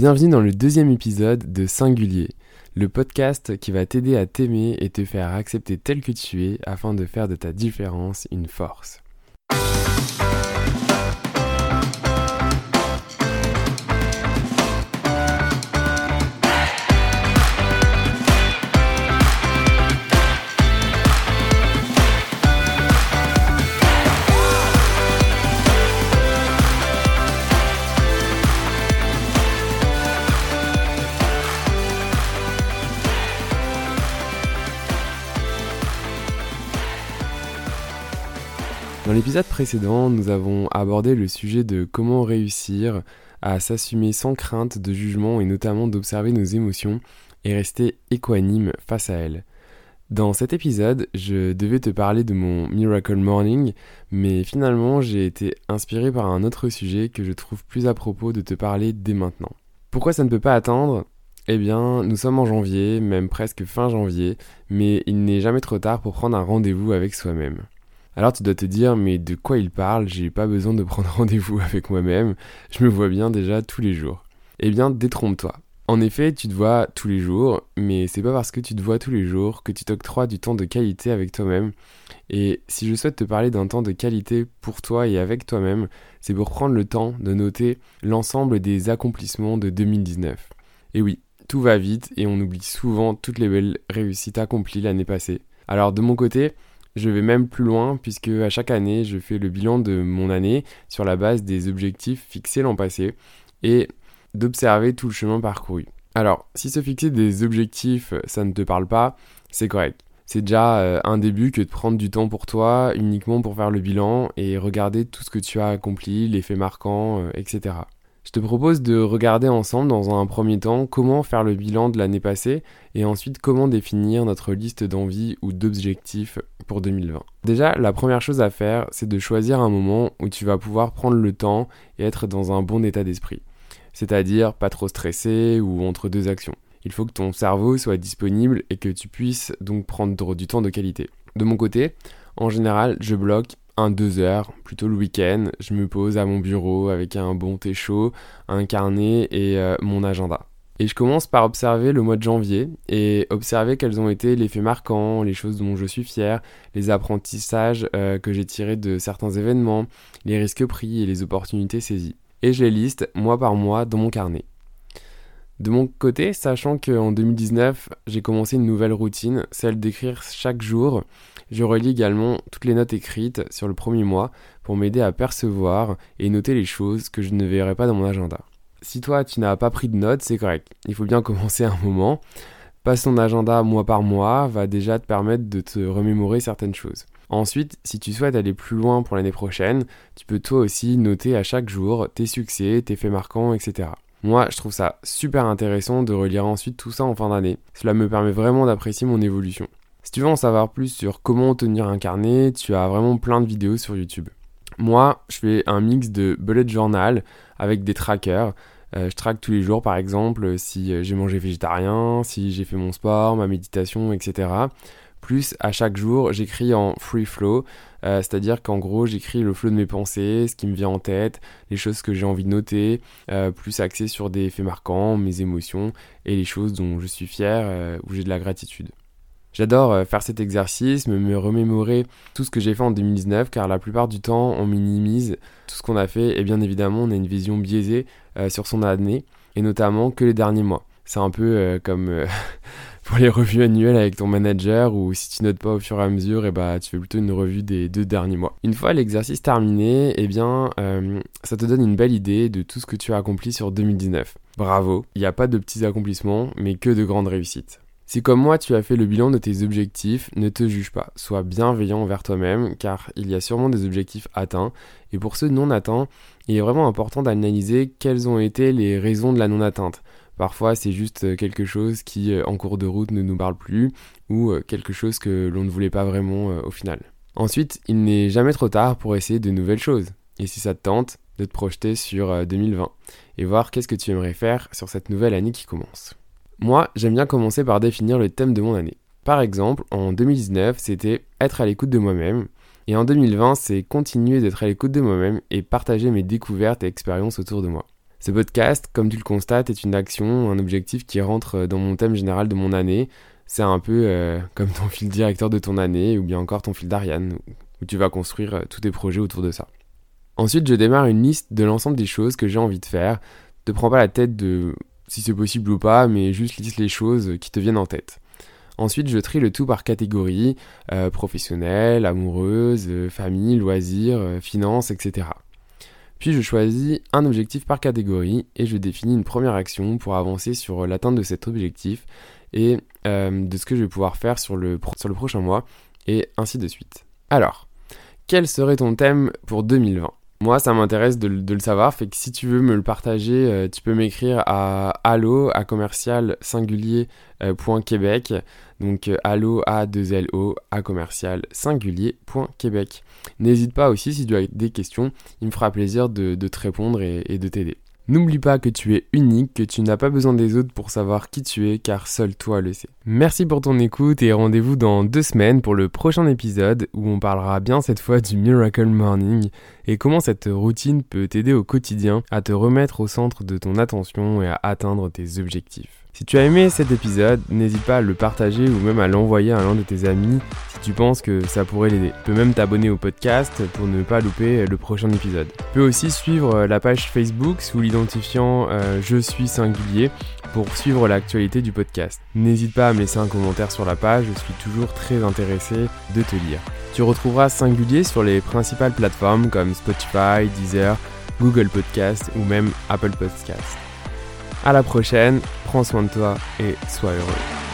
Bienvenue dans le deuxième épisode de Singulier, le podcast qui va t'aider à t'aimer et te faire accepter tel que tu es afin de faire de ta différence une force. Dans l'épisode précédent, nous avons abordé le sujet de comment réussir à s'assumer sans crainte de jugement et notamment d'observer nos émotions et rester équanime face à elles. Dans cet épisode, je devais te parler de mon Miracle Morning, mais finalement j'ai été inspiré par un autre sujet que je trouve plus à propos de te parler dès maintenant. Pourquoi ça ne peut pas attendre? Eh bien, nous sommes en janvier, même presque fin janvier, mais il n'est jamais trop tard pour prendre un rendez-vous avec soi-même. Alors tu dois te dire, mais de quoi il parle? J'ai pas besoin de prendre rendez-vous avec moi-même, je me vois bien déjà tous les jours. Eh bien, détrompe-toi. En effet, tu te vois tous les jours, mais c'est pas parce que tu te vois tous les jours que tu t'octroies du temps de qualité avec toi-même. Et si je souhaite te parler d'un temps de qualité pour toi et avec toi-même, c'est pour prendre le temps de noter l'ensemble des accomplissements de 2019. Et oui, tout va vite et on oublie souvent toutes les belles réussites accomplies l'année passée. Alors de mon côté, je vais même plus loin puisque à chaque année, je fais le bilan de mon année sur la base des objectifs fixés l'an passé et d'observer tout le chemin parcouru. Alors, si se fixer des objectifs, ça ne te parle pas, c'est correct. C'est déjà euh, un début que de prendre du temps pour toi, uniquement pour faire le bilan et regarder tout ce que tu as accompli, les faits marquants, euh, etc. Je te propose de regarder ensemble dans un premier temps comment faire le bilan de l'année passée et ensuite comment définir notre liste d'envies ou d'objectifs pour 2020. Déjà, la première chose à faire, c'est de choisir un moment où tu vas pouvoir prendre le temps et être dans un bon état d'esprit. C'est-à-dire pas trop stressé ou entre deux actions. Il faut que ton cerveau soit disponible et que tu puisses donc prendre du temps de qualité. De mon côté, en général, je bloque un deux heures, plutôt le week-end. Je me pose à mon bureau avec un bon thé chaud, un carnet et euh, mon agenda. Et je commence par observer le mois de janvier et observer quels ont été les faits marquants, les choses dont je suis fier, les apprentissages euh, que j'ai tirés de certains événements, les risques pris et les opportunités saisies. Et je les liste mois par mois dans mon carnet. De mon côté, sachant qu'en 2019, j'ai commencé une nouvelle routine, celle d'écrire chaque jour, je relis également toutes les notes écrites sur le premier mois pour m'aider à percevoir et noter les choses que je ne verrai pas dans mon agenda. Si toi tu n'as pas pris de notes, c'est correct. Il faut bien commencer un moment. Passe ton agenda mois par mois va déjà te permettre de te remémorer certaines choses. Ensuite, si tu souhaites aller plus loin pour l'année prochaine, tu peux toi aussi noter à chaque jour tes succès, tes faits marquants, etc. Moi, je trouve ça super intéressant de relire ensuite tout ça en fin d'année. Cela me permet vraiment d'apprécier mon évolution. Si tu veux en savoir plus sur comment tenir un carnet, tu as vraiment plein de vidéos sur YouTube. Moi, je fais un mix de bullet journal avec des trackers. Euh, je traque tous les jours, par exemple, si euh, j'ai mangé végétarien, si j'ai fait mon sport, ma méditation, etc. Plus à chaque jour, j'écris en free flow, euh, c'est-à-dire qu'en gros, j'écris le flow de mes pensées, ce qui me vient en tête, les choses que j'ai envie de noter, euh, plus axé sur des faits marquants, mes émotions et les choses dont je suis fier, euh, où j'ai de la gratitude. J'adore faire cet exercice, me, remémorer tout ce que j'ai fait en 2019, car la plupart du temps, on minimise tout ce qu'on a fait, et bien évidemment, on a une vision biaisée sur son année, et notamment que les derniers mois. C'est un peu comme pour les revues annuelles avec ton manager ou si tu notes pas au fur et à mesure, et eh bah, tu fais plutôt une revue des deux derniers mois. Une fois l'exercice terminé, eh bien, euh, ça te donne une belle idée de tout ce que tu as accompli sur 2019. Bravo, il n'y a pas de petits accomplissements, mais que de grandes réussites. Si comme moi tu as fait le bilan de tes objectifs, ne te juge pas, sois bienveillant envers toi-même car il y a sûrement des objectifs atteints et pour ceux non atteints, il est vraiment important d'analyser quelles ont été les raisons de la non-atteinte. Parfois, c'est juste euh, quelque chose qui, euh, en cours de route, ne nous parle plus, ou euh, quelque chose que l'on ne voulait pas vraiment au final. Ensuite, il n'est jamais trop tard pour essayer de nouvelles choses. Et si ça te tente, de te projeter sur 2020 et voir qu'est-ce que tu aimerais faire sur cette nouvelle année qui commence. Moi, j'aime bien commencer par définir le thème de mon année. Par exemple, en 2019, c'était être à l'écoute de moi-même. Et en 2020, c'est continuer d'être à l'écoute de moi-même et partager mes découvertes et expériences autour de moi. Ce podcast, comme tu le constates, est une action, un objectif qui rentre dans mon thème général de mon année. C'est un peu euh, comme ton fil directeur de ton année, ou bien encore ton fil d'Ariane, où tu vas construire euh, tous tes projets autour de ça. Ensuite, je démarre une liste de l'ensemble des choses que j'ai envie de faire. Te prends pas la tête de si c'est possible ou pas, mais juste liste les choses qui te viennent en tête. Ensuite, je trie le tout par catégorie, euh, professionnelle, amoureuse, famille, loisirs, finances, etc. Puis je choisis un objectif par catégorie et je définis une première action pour avancer sur l'atteinte de cet objectif et euh, de ce que je vais pouvoir faire sur le, sur le prochain mois et ainsi de suite. Alors, quel serait ton thème pour 2020 moi, ça m'intéresse de, le savoir, fait que si tu veux me le partager, euh, tu peux m'écrire à allo à commercial singulier euh, Québec. Donc euh, allo a 2 l o à commercial singulier Québec. N'hésite pas aussi si tu as des questions, il me fera plaisir de, te répondre et de t'aider. N'oublie pas que tu es unique, que tu n'as pas besoin des autres pour savoir qui tu es, car seul toi le sais. Merci pour ton écoute et rendez-vous dans deux semaines pour le prochain épisode où on parlera bien cette fois du Miracle Morning et comment cette routine peut t'aider au quotidien à te remettre au centre de ton attention et à atteindre tes objectifs. Si tu as aimé cet épisode, n'hésite pas à le partager ou même à l'envoyer à l'un de tes amis si tu penses que ça pourrait l'aider. Tu peux même t'abonner au podcast pour ne pas louper le prochain épisode. Tu peux aussi suivre la page Facebook sous l'identifiant euh, Je suis singulier pour suivre l'actualité du podcast. N'hésite pas à me laisser un commentaire sur la page, je suis toujours très intéressé de te lire. Tu retrouveras Singulier sur les principales plateformes comme Spotify, Deezer, Google Podcast ou même Apple Podcast. À la prochaine, prends soin de toi et sois heureux.